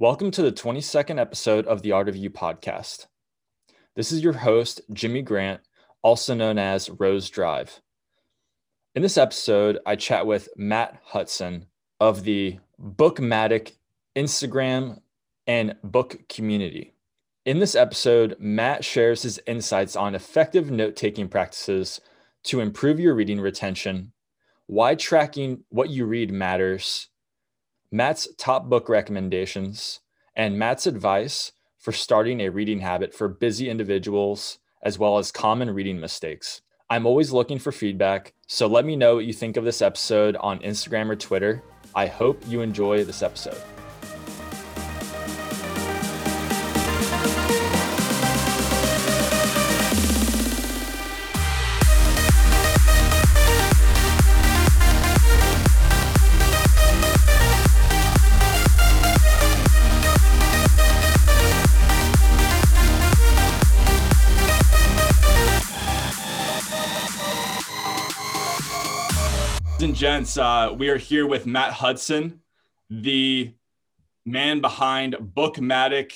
Welcome to the 22nd episode of the Art of You podcast. This is your host, Jimmy Grant, also known as ROSEDRiiVE. In this episode, I chat with Matt Hutson of the BookMattic Instagram and book community. In this episode, Matt shares his insights on effective note taking practices to improve your reading retention, why tracking what you read matters, Matt's top book recommendations, and Matt's advice for starting a reading habit for busy individuals, as well as common reading mistakes. I'm always looking for feedback, so let me know what you think of this episode on Instagram or Twitter. I hope you enjoy this episode. Gents, uh, we are here with Matt Hutson, the man behind BookMattic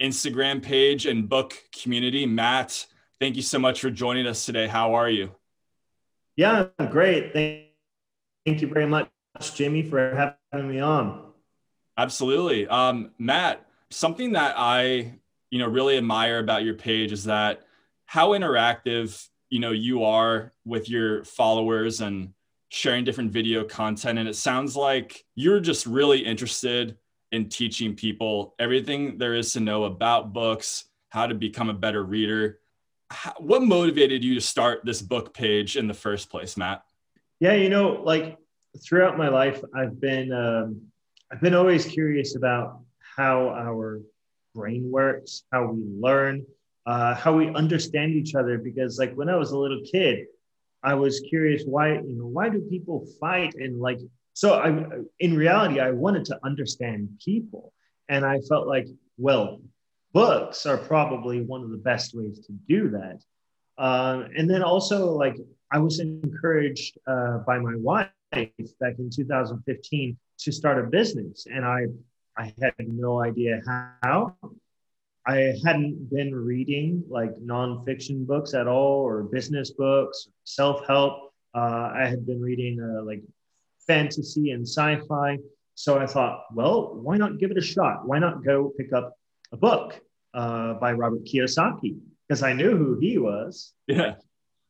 Instagram page and book community. Matt, thank you so much for joining us today. How are you? Yeah, great. Thank, thank you very much, Jimmy, for having me on. Absolutely. Um, Matt, something that I, you know, really admire about your page is that how interactive, you know, you are with your followers and sharing different video content. And it sounds like you're just really interested in teaching people everything there is to know about books, how to become a better reader. what motivated you to start this book page in the first place, Matt? Yeah, you know, like throughout my life, I've been um, I've been always curious about how our brain works, how we learn, uh, how we understand each other. Because like when I was a little kid, I was curious why, you know, why do people fight and like, so I, in reality, I wanted to understand people. And I felt like, well, books are probably one of the best ways to do that. Uh, and then also, like, I was encouraged uh, by my wife back in 2015 to start a business. And I, I had no idea how. I hadn't been reading like nonfiction books at all or business books, self help. Uh, I had been reading uh, like fantasy and sci fi. So I thought, well, why not give it a shot? Why not go pick up a book uh, by Robert Kiyosaki? Because I knew who he was. Yeah.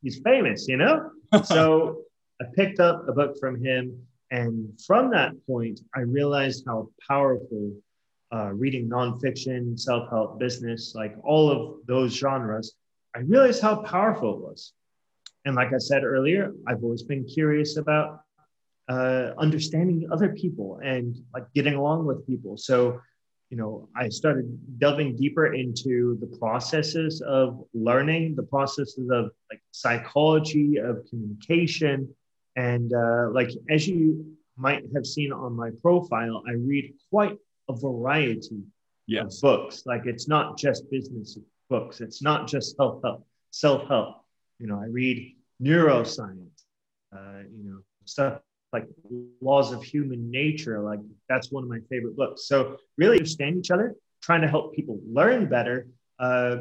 He's famous, you know? so I picked up a book from him. And from that point, I realized how powerful uh, reading nonfiction, self help, business, like all of those genres, I realized how powerful it was. And like I said earlier, I've always been curious about uh, understanding other people and like getting along with people. So, you know, I started delving deeper into the processes of learning, the processes of like psychology, of communication. And uh, like, as you might have seen on my profile, I read quite a variety yes. of books. Like it's not just business books. It's not just self help. Self help. You know, I read neuroscience. Uh, you know, stuff like laws of human nature. Like that's one of my favorite books. So really understand each other, trying to help people learn better. Uh,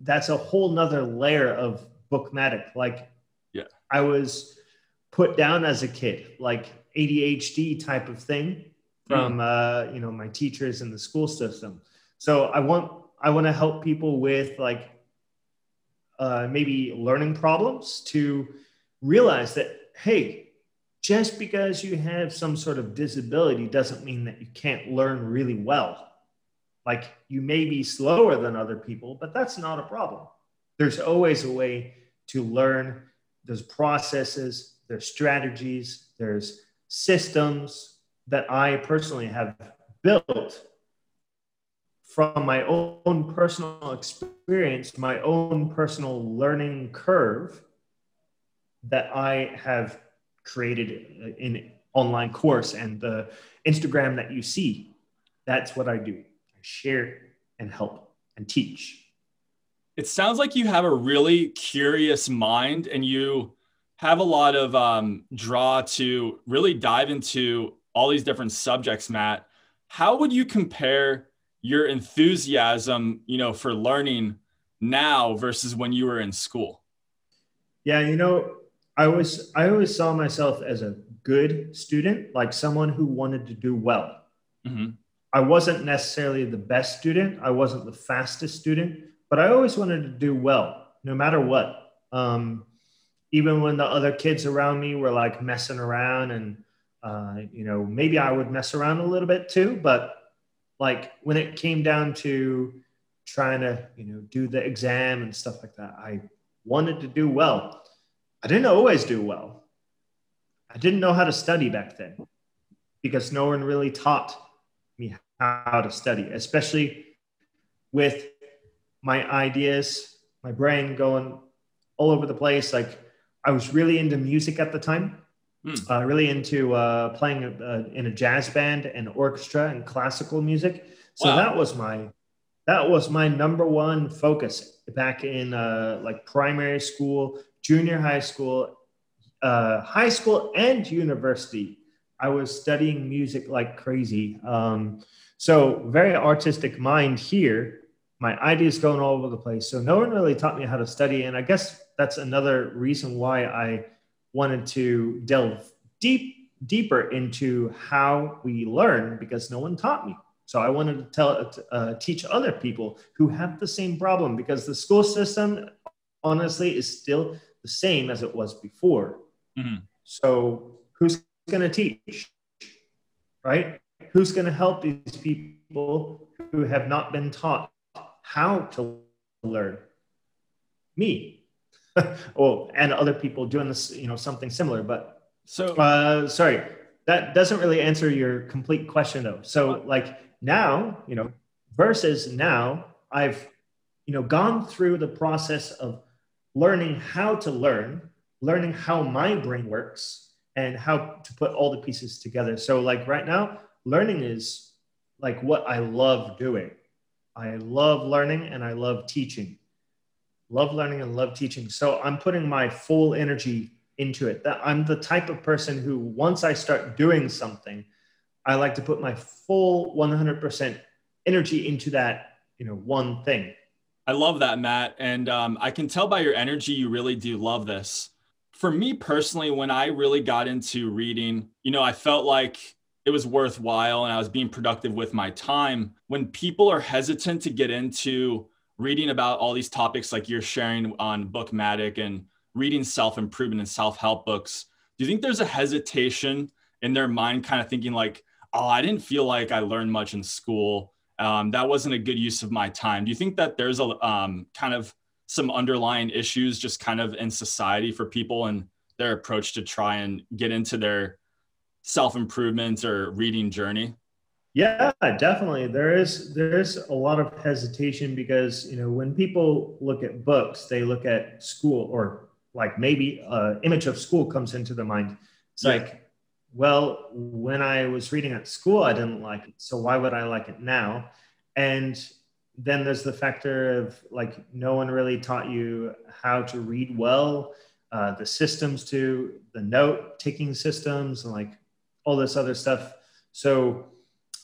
that's a whole nother layer of bookmattic. Like, yeah, I was put down as a kid, like ADHD type of thing from mm. uh, you know my teachers in the school system. So I want I want to help people with like uh, maybe learning problems to realize that hey, just because you have some sort of disability doesn't mean that you can't learn really well. Like you may be slower than other people, but that's not a problem. There's always a way to learn. There's processes, there's strategies, there's systems, that I personally have built from my own personal experience, my own personal learning curve that I have created in online course and the Instagram that you see. That's what I do. I share and help and teach. It sounds like you have a really curious mind and you have a lot of um, draw to really dive into all these different subjects, Matt. how would you compare your enthusiasm, you know, for learning now versus when you were in school? Yeah, you know, I was I always saw myself as a good student, like someone who wanted to do well. Mm-hmm. I wasn't necessarily the best student. I wasn't the fastest student, but I always wanted to do well, no matter what. Um, even when the other kids around me were like messing around, and uh, you know, maybe I would mess around a little bit too. But like when it came down to trying to, you know, do the exam and stuff like that, I wanted to do well. I didn't always do well. I didn't know how to study back then because no one really taught me how to study, especially with my ideas, my brain going all over the place. Like I was really into music at the time, mm. uh, really into uh, playing uh, in a jazz band and orchestra and classical music. So wow. that was my that was my number one focus back in uh, like primary school, junior high school, uh, high school and university, I was studying music like crazy. Um, so very artistic mind here. My ideas going all over the place. So no one really taught me how to study, and I guess that's another reason why I wanted to delve deep, deeper into how we learn because no one taught me. So I wanted to tell, uh, teach other people who have the same problem because the school system, honestly, is still the same as it was before. Mm-hmm. So who's going to teach? Right? Who's going to help these people who have not been taught how to learn? Me. well, and other people doing this, you know, something similar. But so, uh, sorry, that doesn't really answer your complete question though. So, like now, you know, versus now, I've, you know, gone through the process of learning how to learn learning how my brain works and how to put all the pieces together. So, like right now, learning is like what I love doing. I love learning and I love teaching. Love learning and love teaching. So, I'm putting my full energy into it. That I'm the type of person who, once I start doing something, I like to put my full 100% energy into that, you know, one thing. I love that, Matt. And um, I can tell by your energy, you really do love this for me personally, when I really got into reading, you know, I felt like it was worthwhile and I was being productive with my time. When people are hesitant to get into reading about all these topics like you're sharing on BookMattic and reading self improvement and self help books, do you think there's a hesitation in their mind, kind of thinking like, oh, I didn't feel like I learned much in school. Um, that wasn't a good use of my time. Do you think that there's a um, kind of some underlying issues just kind of in society for people and their approach to try and get into their self improvement or reading journey? Yeah, definitely. There is there's a lot of hesitation because you know when people look at books, they look at school or like maybe an image of school comes into the mind. It's yeah. like, well, when I was reading at school, I didn't like it, so why would I like it now? And then there's the factor of like no one really taught you how to read well uh, the systems to the note taking systems and like all this other stuff so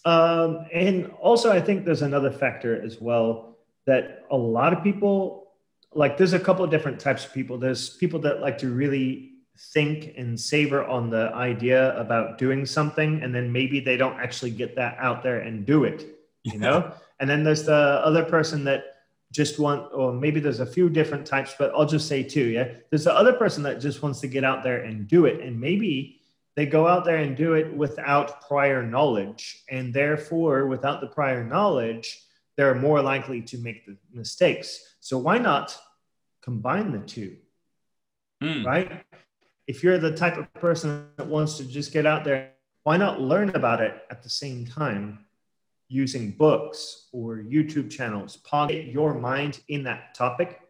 um, and also i think there's another factor as well that a lot of people like there's a couple of different types of people there's people that like to really think and savor on the idea about doing something and then maybe they don't actually get that out there and do it you know and then there's the other person that just want, or maybe there's a few different types, but I'll just say two. Yeah. There's the other person that just wants to get out there and do it. And maybe they go out there and do it without prior knowledge. And therefore, without the prior knowledge, they're more likely to make the mistakes. So why not combine the two? Mm. Right? If you're the type of person that wants to just get out there, why not learn about it at the same time using books or YouTube channels, pocket your mind in that topic,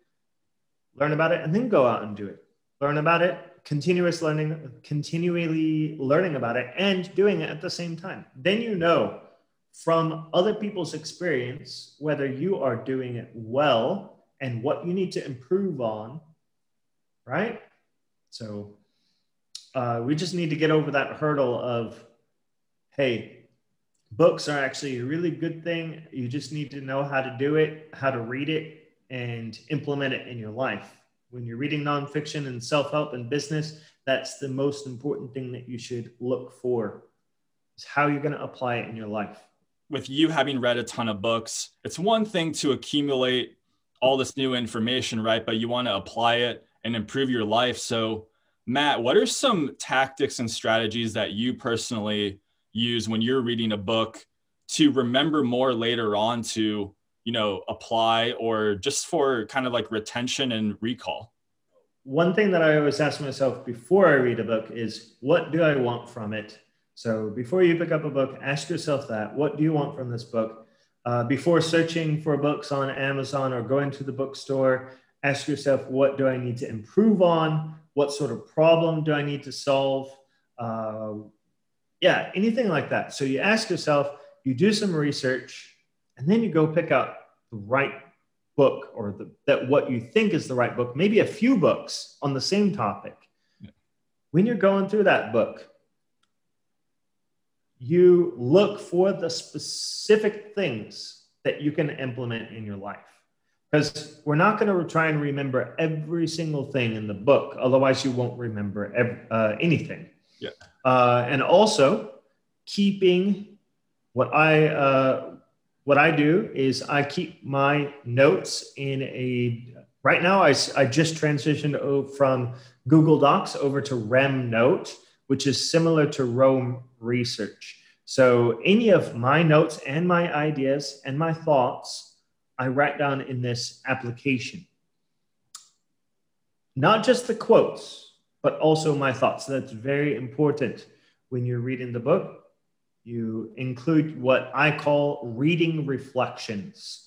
learn about it, and then go out and do it. Learn about it, continuous learning, continually learning about it, and doing it at the same time. Then you know from other people's experience whether you are doing it well and what you need to improve on, right? So uh, we just need to get over that hurdle of, hey, books are actually a really good thing. You just need to know how to do it, how to read it, and implement it in your life. When you're reading nonfiction and self help and business, that's the most important thing that you should look for is how you're going to apply it in your life. With you having read a ton of books, it's one thing to accumulate all this new information, right? But you want to apply it and improve your life. So, Matt, what are some tactics and strategies that you personally use when you're reading a book to remember more later on to, you know, apply or just for kind of like retention and recall? One thing that I always ask myself before I read a book is what do I want from it? So before you pick up a book, ask yourself that what do you want from this book? Uh, before searching for books on Amazon or going to the bookstore, ask yourself what do I need to improve on? What sort of problem do I need to solve? Uh, yeah, anything like that. So you ask yourself, you do some research, and then you go pick out the right book or the, that what you think is the right book, maybe a few books on the same topic. Yeah. When you're going through that book, you look for the specific things that you can implement in your life. Because we're not going to try and remember every single thing in the book, otherwise, you won't remember every, uh, anything. Yeah. Uh, and also keeping what I uh, what I do is I keep my notes in a right now I, I just transitioned from Google Docs over to RemNote, which is similar to Roam Research. So any of my notes and my ideas and my thoughts, I write down in this application. Not just the quotes, but also my thoughts. That's very important when you're reading the book. You include what I call reading reflections.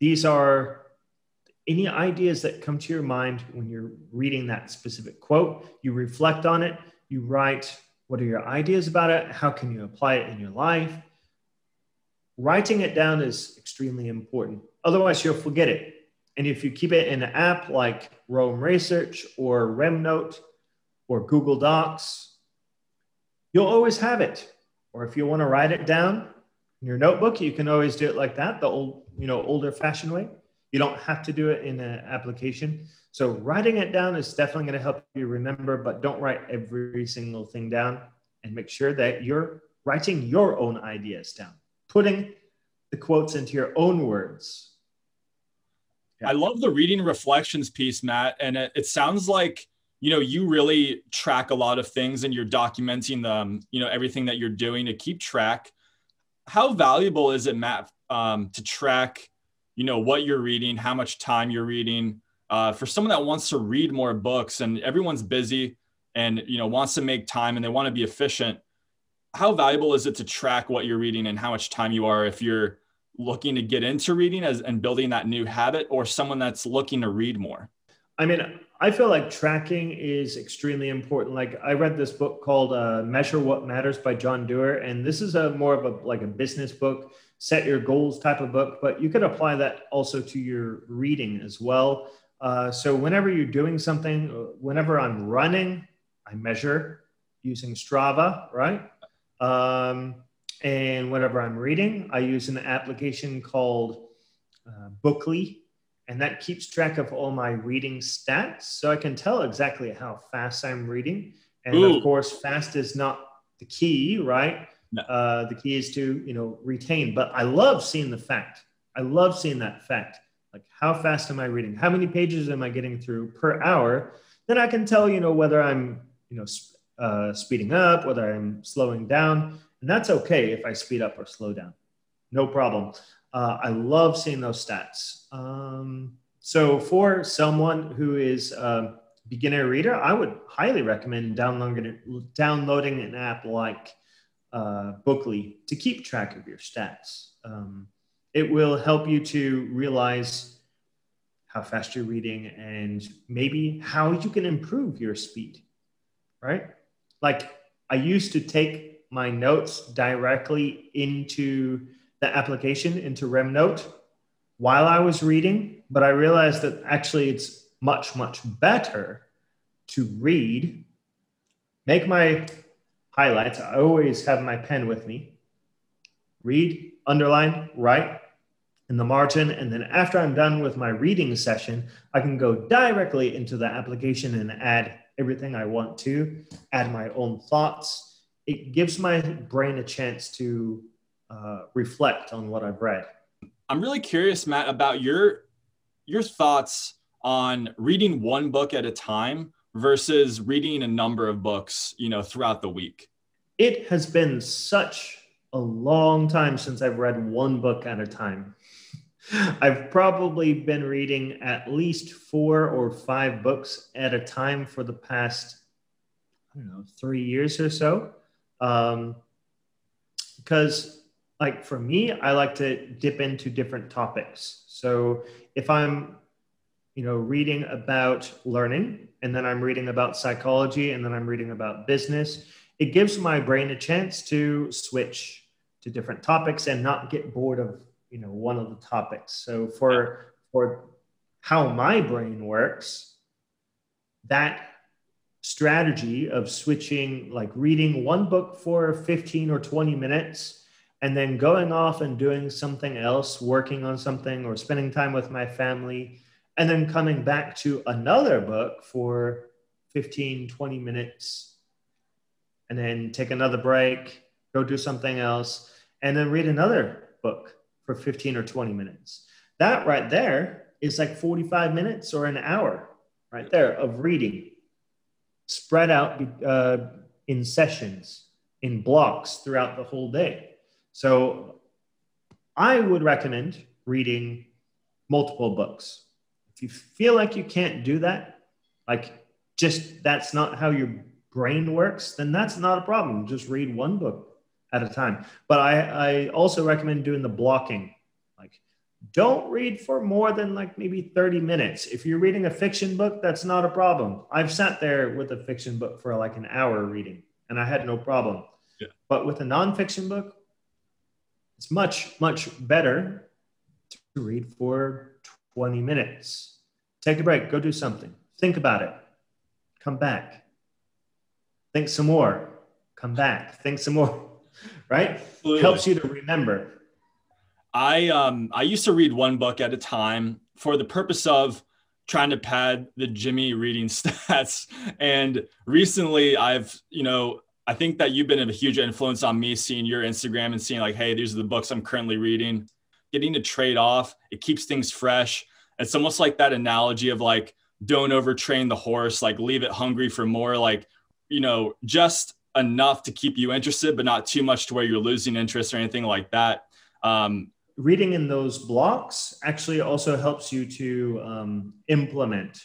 These are any ideas that come to your mind when you're reading that specific quote. You reflect on it, you write what are your ideas about it, how can you apply it in your life. Writing it down is extremely important. Otherwise, you'll forget it. And if you keep it in an app like Roam Research or RemNote, or Google Docs, you'll always have it. Or if you want to write it down in your notebook, you can always do it like that, the old, you know, older fashioned way. You don't have to do it in an application. So writing it down is definitely going to help you remember, but don't write every single thing down and make sure that you're writing your own ideas down, putting the quotes into your own words. Yeah. I love the reading reflections piece, Matt. And it, it sounds like you know you really track a lot of things and you're documenting them you know everything that you're doing to keep track. How valuable is it matt um, to track you know what you're reading how much time you're reading? Uh, for someone that wants to read more books and everyone's busy and you know wants to make time and they want to be efficient how valuable is it to track what you're reading and how much time you are if you're looking to get into reading as, and building that new habit or someone that's looking to read more i mean I feel like tracking is extremely important. Like I read this book called uh, "Measure What Matters" by John Doerr, and this is a more of a like a business book, set your goals type of book. But you could apply that also to your reading as well. Uh, so whenever you're doing something, uh, whenever I'm running, I measure using Strava, right? Um, and whenever I'm reading, I use an application called uh, Bookly and that keeps track of all my reading stats so i can tell exactly how fast i'm reading. And Ooh. of course fast is not the key right? No. uh, the key is to you know retain. But i love seeing the fact. I love seeing that fact. Like how fast am i reading? How many pages am i getting through per hour? Then i can tell you know whether i'm you know uh, speeding up whether i'm slowing down. And that's okay if i speed up or slow down. No problem uh, I love seeing those stats. Um, so for someone who is a beginner reader, I would highly recommend downloading downloading an app like uh, Bookly to keep track of your stats. Um, it will help you to realize how fast you're reading and maybe how you can improve your speed. Right? Like I used to take my notes directly into the application into RemNote while I was reading, but I realized that actually it's much, much better to read, make my highlights. I always have my pen with me. read, underline, write in the margin. And then after I'm done with my reading session, I can go directly into the application and add everything I want to, add my own thoughts. It gives my brain a chance to uh, reflect on what I've read. I'm really curious, Matt, about your your thoughts on reading one book at a time versus reading a number of books, you know, throughout the week. It has been such a long time since I've read one book at a time. I've probably been reading at least four or five books at a time for the past, I don't know, three years or so. Um, because, like, for me, I like to dip into different topics. So if I'm, you know, reading about learning, and then I'm reading about psychology, and then I'm reading about business, it gives my brain a chance to switch to different topics and not get bored of you know one of the topics so for for how my brain works that strategy of switching like reading one book for 15 or 20 minutes and then going off and doing something else working on something or spending time with my family and then coming back to another book for 15 20 minutes and then take another break go do something else and then read another book for 15 or 20 minutes. That right there is like 45 minutes or an hour right there of reading spread out uh, in sessions, in blocks throughout the whole day. So I would recommend reading multiple books. If you feel like you can't do that, like just that's not how your brain works, then that's not a problem. Just read one book at a time. But I, I also recommend doing the blocking. Like, don't read for more than like maybe 30 minutes. If you're reading a fiction book, that's not a problem. I've sat there with a fiction book for like an hour reading and I had no problem. Yeah. But with a nonfiction book, it's much, much better to read for 20 minutes. Take a break, go do something, think about it, come back, think some more, come back, think some more right? Absolutely. Helps you to remember. I um I used to read one book at a time for the purpose of trying to pad the Jimmy reading stats. And recently I've, you know, I think that you've been a huge influence on me seeing your Instagram and seeing like, hey, these are the books I'm currently reading. Getting to trade off, it keeps things fresh. It's almost like that analogy of like, don't overtrain the horse, like leave it hungry for more. Like, you know, just enough to keep you interested, but not too much to where you're losing interest or anything like that. Um, Reading in those blocks actually also helps you to um, implement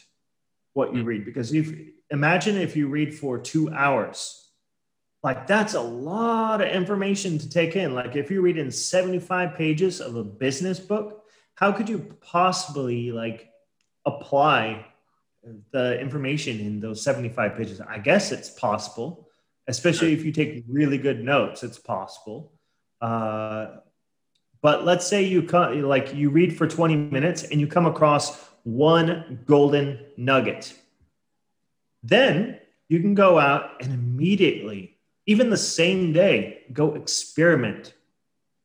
what you mm-hmm. read because if imagine if you read for two hours, like that's a lot of information to take in. Like if you're reading 75 pages of a business book, how could you possibly like apply the information in those 75 pages? I guess it's possible especially if you take really good notes it's possible uh, but let's say you come like you read for 20 minutes and you come across one golden nugget then you can go out and immediately even the same day go experiment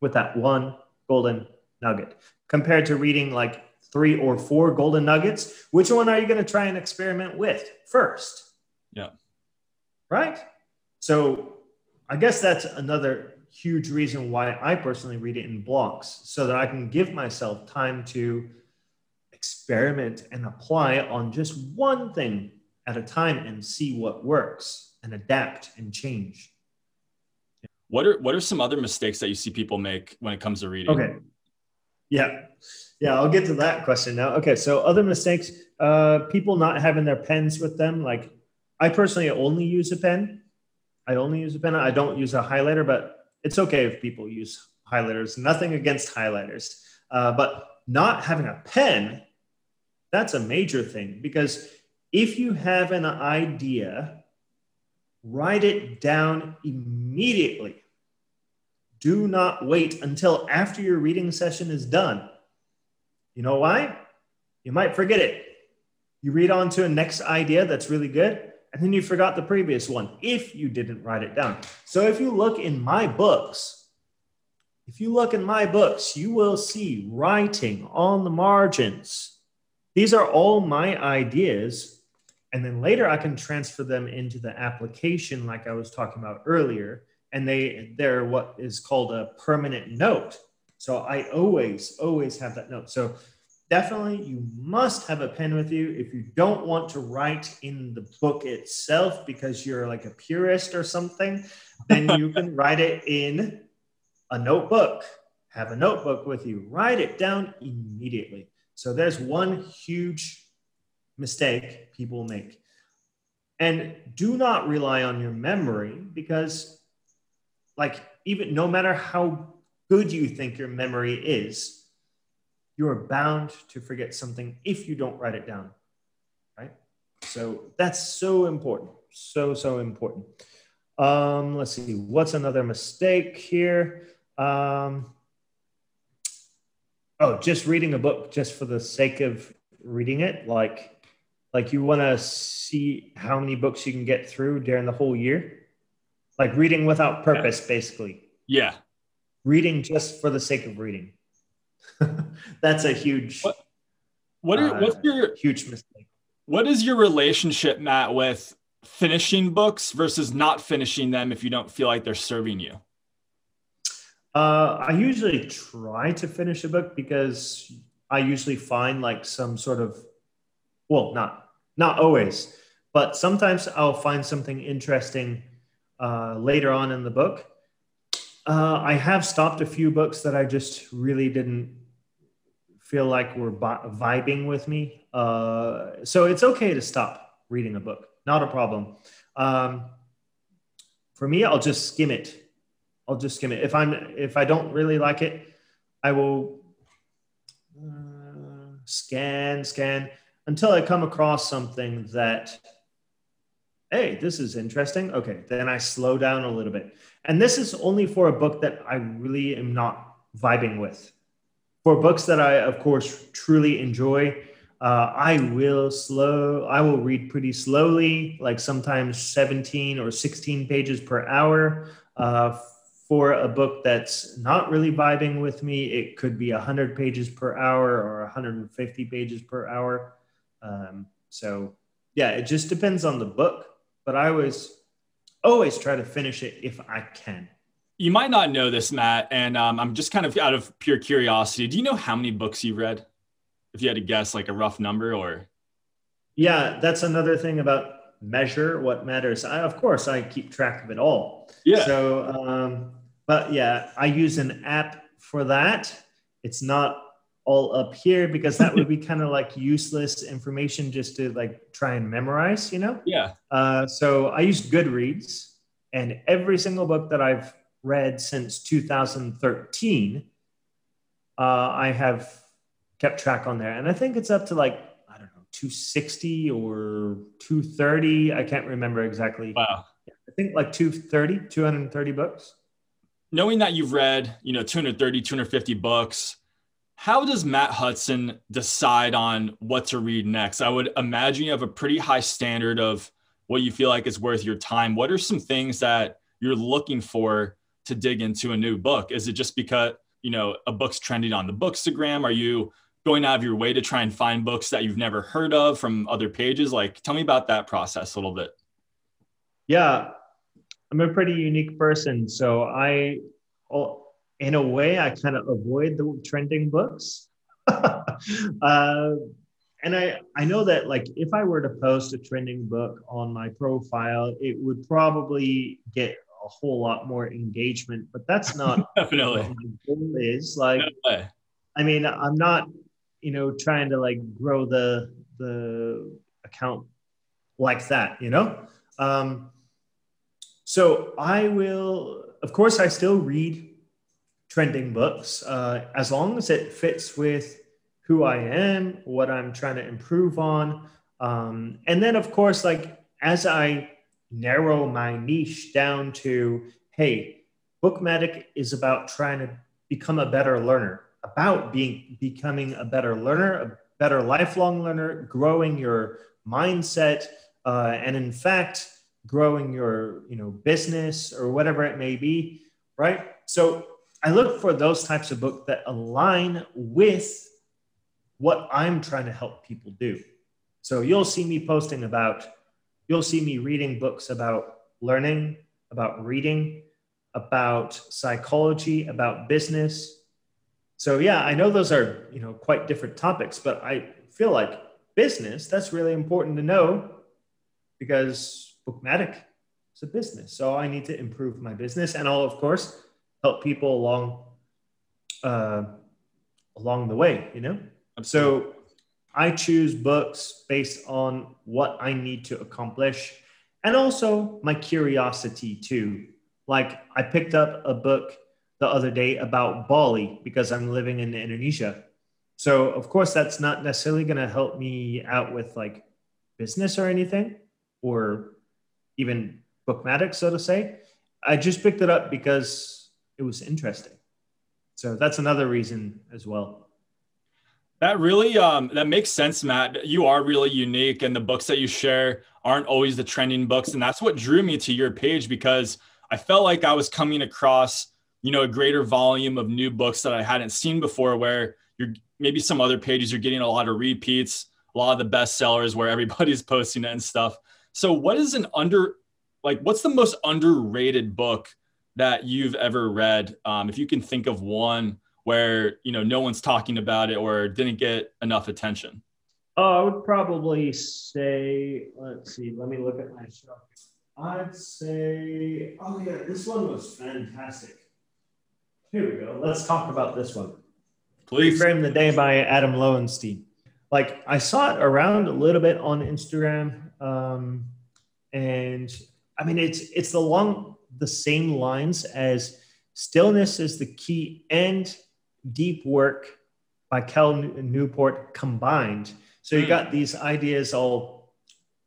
with that one golden nugget. Compared to reading like three or four golden nuggets which one are you going to try and experiment with first? Yeah. Right? So I guess that's another huge reason why I personally read it in blocks so that I can give myself time to experiment and apply on just one thing at a time and see what works and adapt and change. What are what are some other mistakes that you see people make when it comes to reading? Okay. Yeah. Yeah, I'll get to that question now. Okay, so other mistakes, uh, people not having their pens with them. Like I personally only use a pen I only use a pen. I don't use a highlighter, but it's okay if people use highlighters. Nothing against highlighters. Uh, but not having a pen, that's a major thing because if you have an idea, write it down immediately. Do not wait until after your reading session is done. You know why? You might forget it. You read on to a next idea that's really good and then you forgot the previous one if you didn't write it down. So if you look in my books, if you look in my books, you will see writing on the margins. These are all my ideas. And then later I can transfer them into the application, like I was talking about earlier. And they, they're what is called a permanent note. So I always, always have that note. So definitely you must have a pen with you if you don't want to write in the book itself because you're like a purist or something then you can write it in a notebook. Have a notebook with you. Write it down immediately. So there's one huge mistake people make. And do not rely on your memory because, like, even no matter how good you think your memory is, you are bound to forget something if you don't write it down. Right? So that's so important. So, so important. Um, let's see, what's another mistake here? Um, oh, just reading a book just for the sake of reading it, like like you want to see how many books you can get through during the whole year, like reading without purpose, yeah. basically. Yeah, reading just for the sake of reading. That's a huge. What, what are, uh, what's your huge mistake? What is your relationship, Matt, with finishing books versus not finishing them if you don't feel like they're serving you? Uh, I usually try to finish a book because I usually find like some sort of, well, not not always, but sometimes I'll find something interesting uh, later on in the book. Uh, I have stopped a few books that I just really didn't feel like were vibing with me. Uh, so it's okay to stop reading a book, not a problem. Um, for me, I'll just skim it I'll just skim it. If I'm if I don't really like it, I will uh, scan scan until I come across something that hey, this is interesting. Okay, then I slow down a little bit. And this is only for a book that I really am not vibing with. For books that I, of course, truly enjoy, uh, I will slow. I will read pretty slowly, like sometimes 17 or 16 pages per hour. Uh, for a book that's not really vibing with me, it could be 100 pages per hour or 150 pages per hour. Um, so, yeah, it just depends on the book, but I always, always try to finish it if I can. You might not know this, Matt, and um, I'm just kind of out of pure curiosity. Do you know how many books you've read? If you had to guess, like a rough number, or yeah, that's another thing about measure what matters. I, of course, I keep track of it all. Yeah. So um, but yeah, I use an app for that. It's not all up here because that would be kind of like useless information just to like try and memorize, you know? Yeah. Uh, so I use Goodreads, and every single book that I've read since 2013, uh, I have kept track on there. And I think it's up to like, I don't know, 260 or 230. I can't remember exactly. Wow. I think like 230, 230 books knowing that you've read, you know, 230, 250 books, how does Matt Hutson decide on what to read next? I would imagine you have a pretty high standard of what you feel like is worth your time. What are some things that you're looking for to dig into a new book? Is it just because, you know, a book's trending on the bookstagram? Are you going out of your way to try and find books that you've never heard of from other pages? Like, tell me about that process a little bit. Yeah, I'm a pretty unique person. So I, oh, in a way, I kind of avoid the trending books. uh, and I, I know that like if I were to post a trending book on my profile, it would probably get a whole lot more engagement, but that's not definitely what my goal is. Like, no I mean, I'm not, you know, trying to like grow the the account like that, you know. Um, so I will, of course, I still read trending books uh, as long as it fits with who I am, what I'm trying to improve on. Um, and then, of course, like as I narrow my niche down to, hey, BookMattic is about trying to become a better learner, about being becoming a better learner, a better lifelong learner, growing your mindset, uh, and in fact, growing your you know business or whatever it may be right so I look for those types of books that align with what I'm trying to help people do. So you'll see me posting about, you'll see me reading books about learning, about reading, about psychology, about business. So yeah, I know those are, you know, quite different topics, but I feel like business, that's really important to know because BookMattic is a business. So I need to improve my business and I'll of course help people along uh, along the way, you know? So I choose books based on what I need to accomplish and also my curiosity too. Like I picked up a book the other day about Bali because I'm living in Indonesia. So of course that's not necessarily going to help me out with like business or anything or even bookmattic so to say. I just picked it up because it was interesting. So that's another reason as well. That really um, that makes sense, Matt. You are really unique, and the books that you share aren't always the trending books, and that's what drew me to your page because I felt like I was coming across, you know, a greater volume of new books that I hadn't seen before. Where you're maybe some other pages you're getting a lot of repeats, a lot of the bestsellers where everybody's posting it and stuff. So, what is an under like? What's the most underrated book that you've ever read? Um, if you can think of one where you know no one's talking about it or didn't get enough attention? Oh, I would probably say, let's see, let me look at my shelf. I'd say, oh yeah, this one was fantastic. Here we go. Let's talk about this one. Please. Reframe the Day by Adam Lowenstein. Like I saw it around a little bit on Instagram, um, and I mean it's it's along the same lines as stillness is the key and deep work by Cal Newport combined. So you hmm. got these ideas all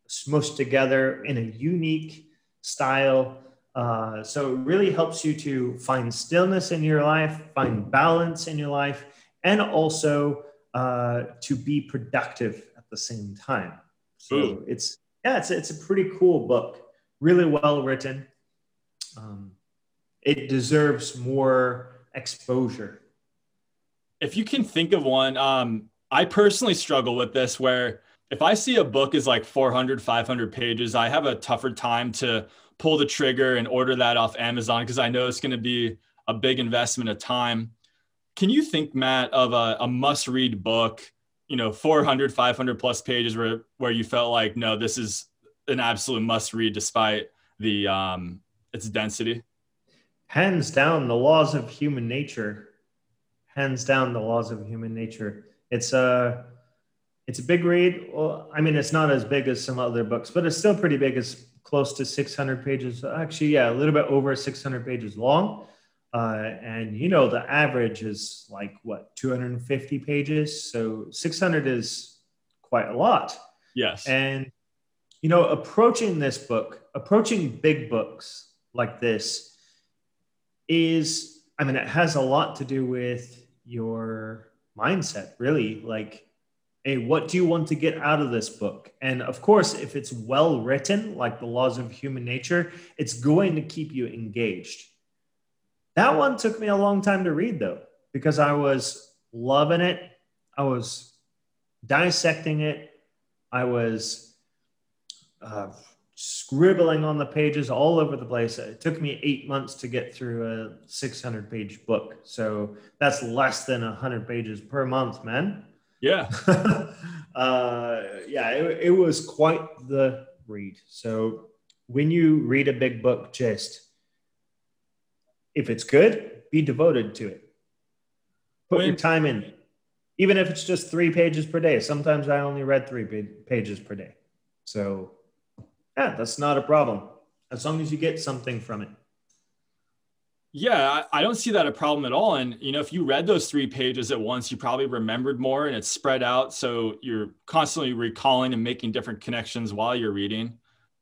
smushed together in a unique style. Uh, so it really helps you to find stillness in your life, find balance in your life, and also uh, to be productive at the same time. So Ooh. it's yeah, it's it's a pretty cool book, really well written. Um, it deserves more exposure if you can think of one, um, I personally struggle with this where if I see a book is like 400, 500 pages, I have a tougher time to pull the trigger and order that off Amazon because I know it's going to be a big investment of time. Can you think, Matt, of a, a must read book, you know, 400, 500 plus pages where, where you felt like, no, this is an absolute must read despite the um, its density? Hands down, the laws of human nature hands down the laws of human nature. It's a it's a big read. Well, I mean, it's not as big as some other books, but it's still pretty big. It's close to 600 pages. Actually, yeah, a little bit over 600 pages long. Uh, and you know, the average is like what 250 pages. So 600 is quite a lot. Yes. And you know, approaching this book, approaching big books like this is, I mean, it has a lot to do with your mindset, really. Like, hey, what do you want to get out of this book? And of course, if it's well written, like the laws of human nature, it's going to keep you engaged. That one took me a long time to read, though, because I was loving it. I was dissecting it. I was uh, scribbling on the pages all over the place. It took me eight months to get through a 600 page book. So that's less than 100 pages per month, man. Yeah. uh, yeah, it, it was quite the read. So when you read a big book, just if it's good, be devoted to it. Put when, your time in, even if it's just three pages per day. Sometimes I only read three pages per day. So yeah, that's not a problem as long as you get something from it. Yeah, I don't see that a problem at all. And you know, if you read those three pages at once, you probably remembered more and it's spread out. So you're constantly recalling and making different connections while you're reading.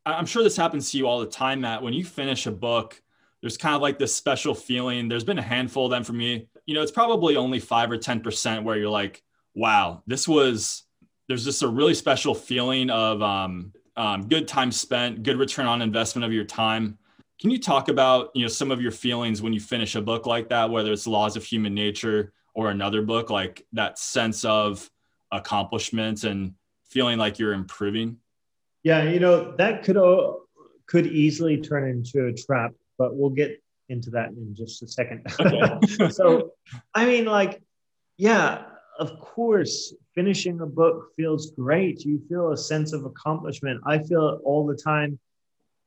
I'm sure this happens to you all the time, Matt. When you finish a book, there's kind of like this special feeling. There's been a handful of them for me. You know, it's probably only five or 10% where you're like, wow, this was, there's just a really special feeling of um, um, good time spent, good return on investment of your time. can you talk about you know some of your feelings when you finish a book like that, whether it's Laws of Human Nature or another book, like that sense of accomplishment and feeling like you're improving? Yeah, you know that could could easily turn into a trap, but we'll get into that in just a second. Okay. so, I mean, like, yeah, of course, finishing a book feels great. You feel a sense of accomplishment. I feel it all the time,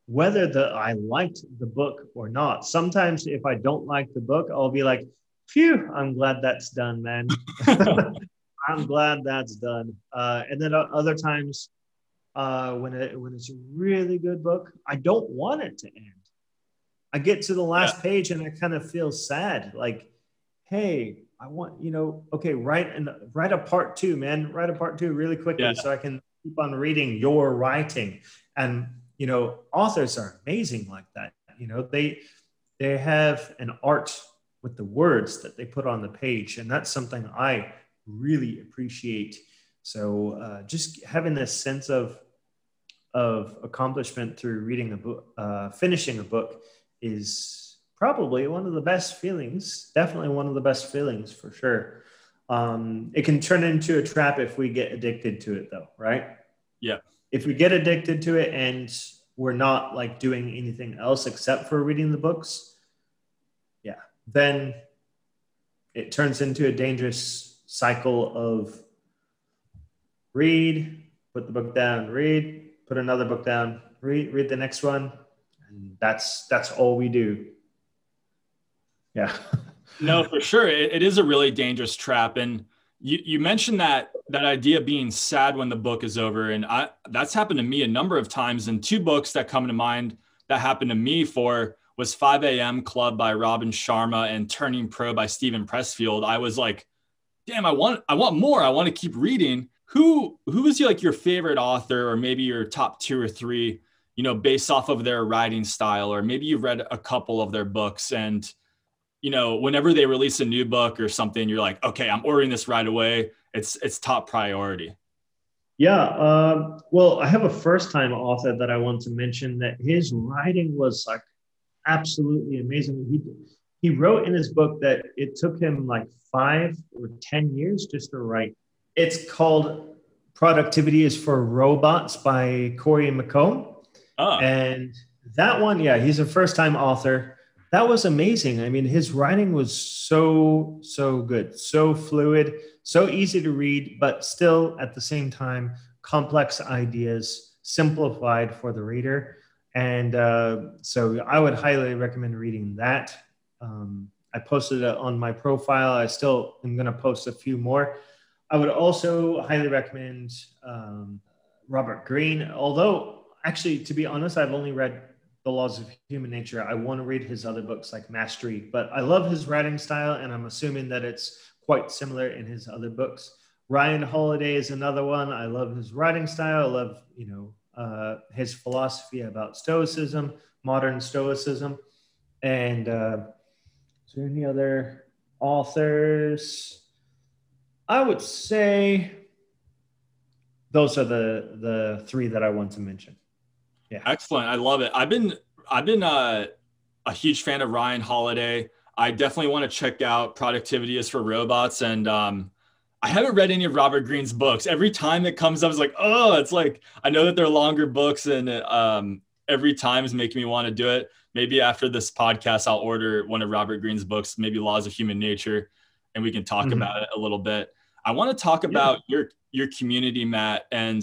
whether the I liked the book or not. Sometimes, if I don't like the book, I'll be like, "Phew, I'm glad that's done, man." I'm glad that's done. Uh, and then other times, uh, when it when it's a really good book, I don't want it to end. I get to the last yeah. page and I kind of feel sad. Like, hey, I want you know, okay, write and write a part two, man. Write a part two really quickly yeah. so I can keep on reading your writing. And you know, authors are amazing like that. You know, they they have an art with the words that they put on the page, and that's something I really appreciate. So uh, just having this sense of of accomplishment through reading a book, uh, finishing a book, is probably one of the best feelings. Definitely one of the best feelings for sure. Um, it can turn into a trap if we get addicted to it, though, right? Yeah. If we get addicted to it and we're not like doing anything else except for reading the books, yeah, then it turns into a dangerous cycle of read, put the book down, read, put another book down, read, read the next one, and that's that's all we do. Yeah. no, for sure, it, it is a really dangerous trap, and you you mentioned that that idea of being sad when the book is over, and I that's happened to me a number of times. And two books that come to mind that happened to me for was 5 a.m. Club by Robin Sharma and Turning Pro by Steven Pressfield. I was like damn, I want I want more. I want to keep reading. Who who is like your favorite author, or maybe your top two or three? You know, based off of their writing style, or maybe you've read a couple of their books, and you know, whenever they release a new book or something, you're like, okay, I'm ordering this right away. It's it's top priority. Yeah. Um, well, I have a first time author that I want to mention that his writing was like absolutely amazing. He he wrote in his book that it took him like five or 10 years just to write. It's called Productivity is for Robots by Corey McComb. Oh. And that one, yeah, he's a first time author. That was amazing. I mean, his writing was so, so good, so fluid, so easy to read, but still at the same time, complex ideas simplified for the reader. And uh, so I would highly recommend reading that. Um, I posted it on my profile. I still am going to post a few more. I would also highly recommend um, Robert Greene, although actually, to be honest, I've only read The Laws of Human Nature. I want to read his other books like Mastery, but I love his writing style, and I'm assuming that it's quite similar in his other books. Ryan Holiday is another one. I love his writing style. I love, you know, uh, his philosophy about Stoicism, modern Stoicism, and uh, is there any other authors? I would say those are the the three that I want to mention. Yeah. Excellent. I love it. I've been I've been uh, a huge fan of Ryan Holiday. I definitely want to check out Productivity is for Robots and um, I haven't read any of Robert Greene's books. Every time it comes up, it's like, oh, it's like I know that they're longer books, and um, every time is making me want to do it maybe after this podcast, I'll order one of Robert Greene's books, maybe Laws of Human Nature, and we can talk mm-hmm. about it a little bit. I want to talk about yeah. your your community, Matt, and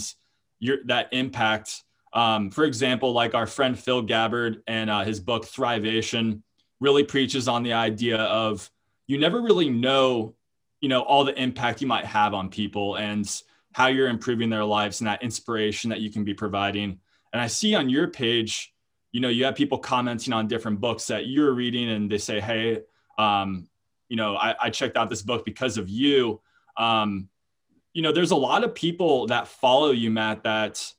your that impact. Um, for example, like our friend Phil Gabbard and uh, his book Thrivation really preaches on the idea of you never really know, you know, all the impact you might have on people and how you're improving their lives and that inspiration that you can be providing. And I see on your page, you know, you have people commenting on different books that you're reading and they say, Hey, um, you know, I, I, checked out this book because of you. Um, you know, there's a lot of people that follow you, Matt, that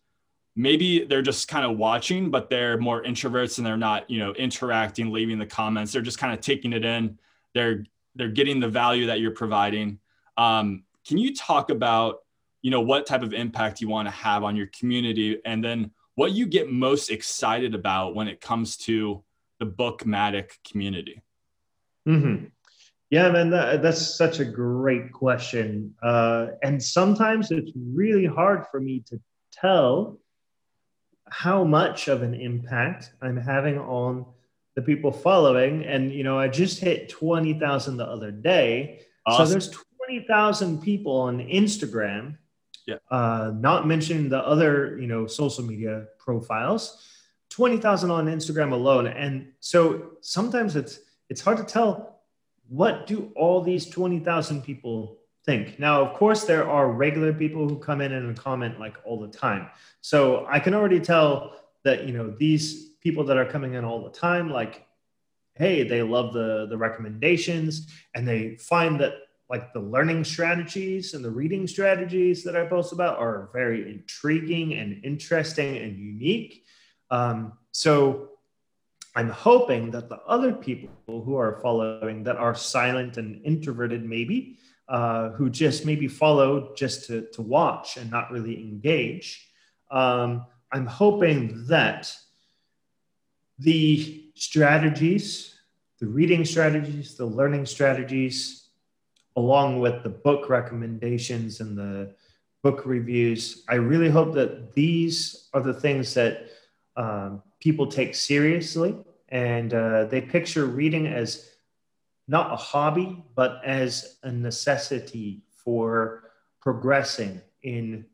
maybe they're just kind of watching, but they're more introverts and they're not, you know, interacting, leaving the comments. They're just kind of taking it in. They're, they're getting the value that you're providing. Um, can you talk about, you know, what type of impact you want to have on your community? And then what you get most excited about when it comes to the bookmattic community? Mm-hmm. Yeah, man, that, that's such a great question. Uh, and sometimes it's really hard for me to tell how much of an impact I'm having on the people following. And, you know, I just hit 20,000 the other day. Awesome. So there's 20,000 people on Instagram, yeah. uh, not mentioning the other, you know, social media profiles, 20,000 on Instagram alone. And so sometimes it's, it's hard to tell what do all these 20,000 people think? Now, of course, there are regular people who come in and comment like all the time. So I can already tell that, you know, these people that are coming in all the time, like, hey, they love the, the recommendations and they find that like the learning strategies and the reading strategies that I post about are very intriguing and interesting and unique. Um, so I'm hoping that the other people who are following that are silent and introverted, maybe, uh, who just maybe follow just to, to watch and not really engage, um, I'm hoping that the strategies, the reading strategies, the learning strategies, along with the book recommendations and the book reviews, I really hope that these are the things that um, people take seriously and uh, they picture reading as not a hobby but as a necessity for progressing in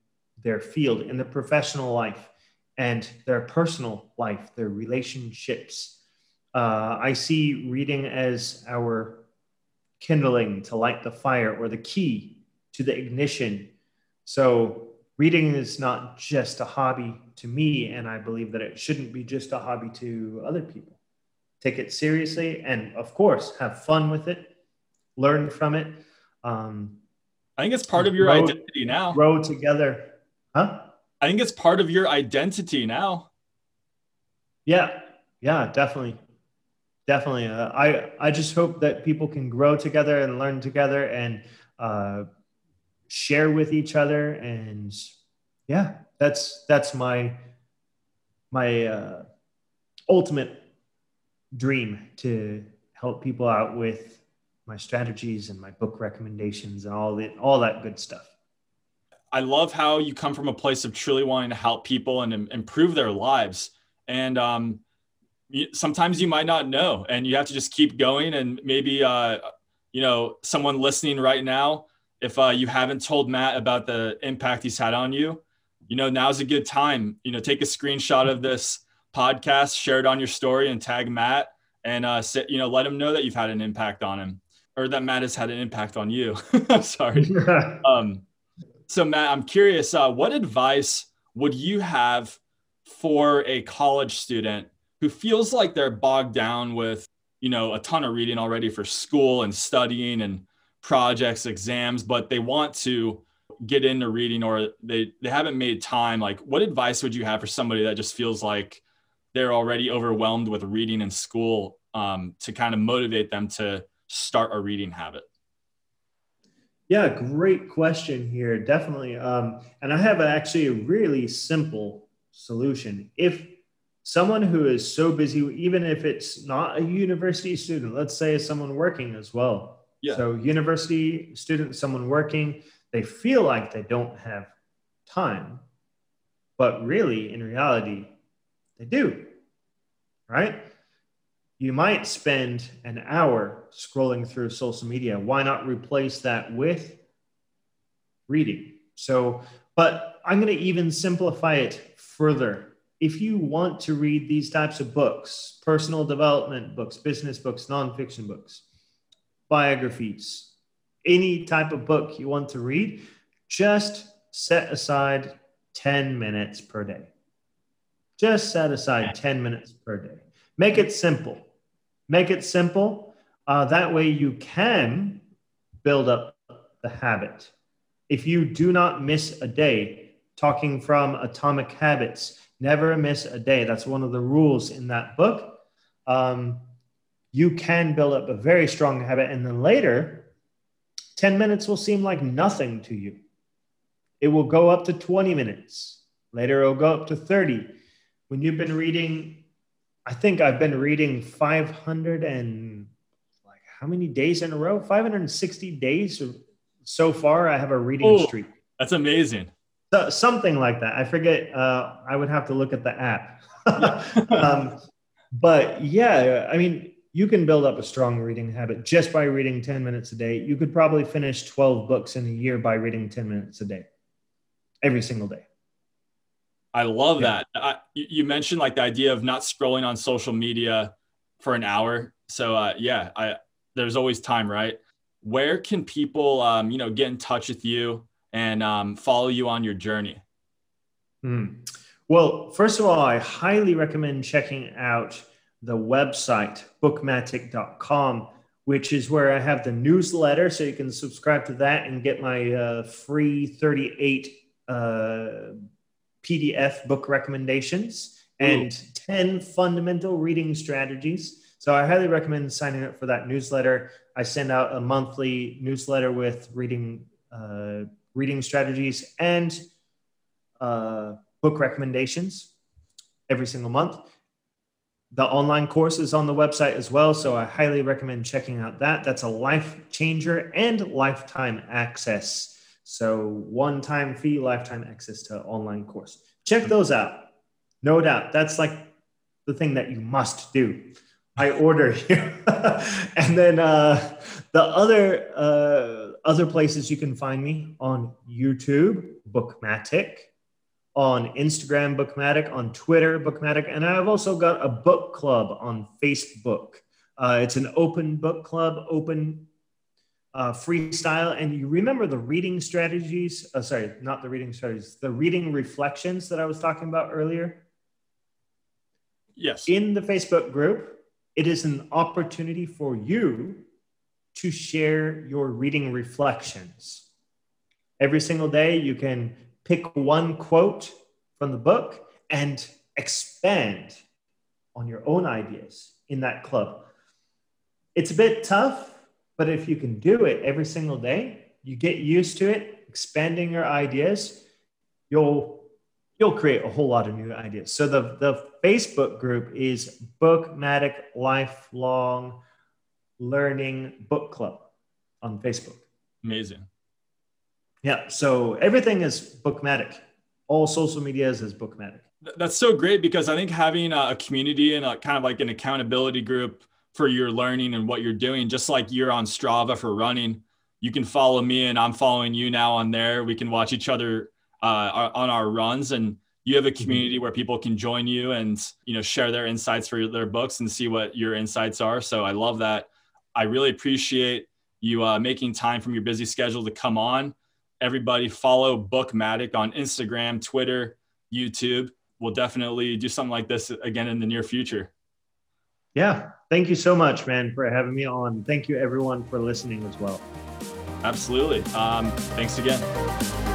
their field in their professional life and their personal life their relationships uh, i see reading as our kindling to light the fire or the key to the ignition so reading is not just a hobby to me, and I believe that it shouldn't be just a hobby to other people. Take it seriously, and of course, have fun with it, learn from it. Um, I think it's part of your grow, identity now. Grow together, huh? I think it's part of your identity now. Yeah, yeah, definitely, definitely. Uh, I I just hope that people can grow together and learn together and uh, share with each other and yeah that's that's my my uh, ultimate dream to help people out with my strategies and my book recommendations and all that all that good stuff i love how you come from a place of truly wanting to help people and improve their lives and um, sometimes you might not know and you have to just keep going and maybe uh, you know someone listening right now if uh, you haven't told Matt about the impact he's had on you, you know, now's a good time. You know, take a screenshot of this podcast, share it on your story, and tag Matt, and uh, sit, you know, let him know that you've had an impact on him, or that Matt has had an impact on you. I'm Sorry. um, so Matt, I'm curious, uh, what advice would you have for a college student who feels like they're bogged down with, you know, a ton of reading already for school and studying and projects, exams, but they want to get into reading or they, they haven't made time, like what advice would you have for somebody that just feels like they're already overwhelmed with reading in school um, to kind of motivate them to start a reading habit? Yeah, great question here. Definitely. Um, and I have actually a really simple solution. If someone who is so busy, even if it's not a university student, let's say someone working as well, yeah. So university student, someone working, they feel like they don't have time, but really, in reality, they do. Right? You might spend an hour scrolling through social media. Why not replace that with reading? So, but I'm going to even simplify it further. If you want to read these types of books, personal development books, business books, nonfiction books, biographies, any type of book you want to read, just set aside 10 minutes per day. Just set aside 10 minutes per day. Make it simple. Make it simple. Uh, that way you can build up the habit. If you do not miss a day, talking from Atomic Habits, never miss a day. That's one of the rules in that book. Um, you can build up a very strong habit. And then later, 10 minutes will seem like nothing to you. It will go up to 20 minutes. Later, it'll go up to 30. When you've been reading I think I've been reading 500 and like how many days in a row? 560 days so far. I have a reading oh, streak. That's amazing. So, something like that. I forget. Uh, I would have to look at the app. um, but yeah, I mean, you can build up a strong reading habit just by reading 10 minutes a day. You could probably finish 12 books in a year by reading 10 minutes a day, every single day. I love yeah. that. I, you mentioned like the idea of not scrolling on social media for an hour. So uh, yeah, I, there's always time, right? Where can people, um, you know, get in touch with you and um, follow you on your journey? Mm. Well, first of all, I highly recommend checking out the website bookmattic.com, which is where I have the newsletter. So you can subscribe to that and get my uh, free 38 uh, PDF book recommendations and Ooh. 10 fundamental reading strategies. So I highly recommend signing up for that newsletter. I send out a monthly newsletter with reading uh, reading strategies and uh, book recommendations every single month. The online course is on the website as well, so I highly recommend checking out that. That's a life changer and lifetime access so one time fee, lifetime access to online course. Check those out. No doubt. That's like the thing that you must do. I order here. and then uh, the other uh, other places you can find me on YouTube, BookMattic, on Instagram, BookMattic, on Twitter, BookMattic, and I've also got a book club on Facebook. Uh, it's an open book club, open uh, freestyle and you remember the reading strategies uh, sorry not the reading strategies the reading reflections that i was talking about earlier? Yes. In the facebook group it is an opportunity for you to share your reading reflections. Every single day you can pick one quote from the book and expand on your own ideas in that club. It's a bit tough but if you can do it every single day, you get used to it, expanding your ideas, you'll you'll create a whole lot of new ideas. So the the Facebook group is BookMattic Lifelong Learning Book Club on Facebook. Amazing. Yeah. So everything is BookMattic. All social medias is BookMattic. That's so great because I think having a community and a kind of like an accountability group for your learning and what you're doing. Just like you're on Strava for running, you can follow me and I'm following you now on there. We can watch each other uh, on our runs and you have a mm-hmm. community where people can join you and you know share their insights for their books and see what your insights are so i love that i really appreciate you uh, making time from your busy schedule to come on everybody follow bookmattic on instagram twitter youtube we'll definitely do something like this again in the near future yeah. Thank you so much, man, for having me on. Thank you, everyone, for listening as well. Absolutely. Um, thanks again.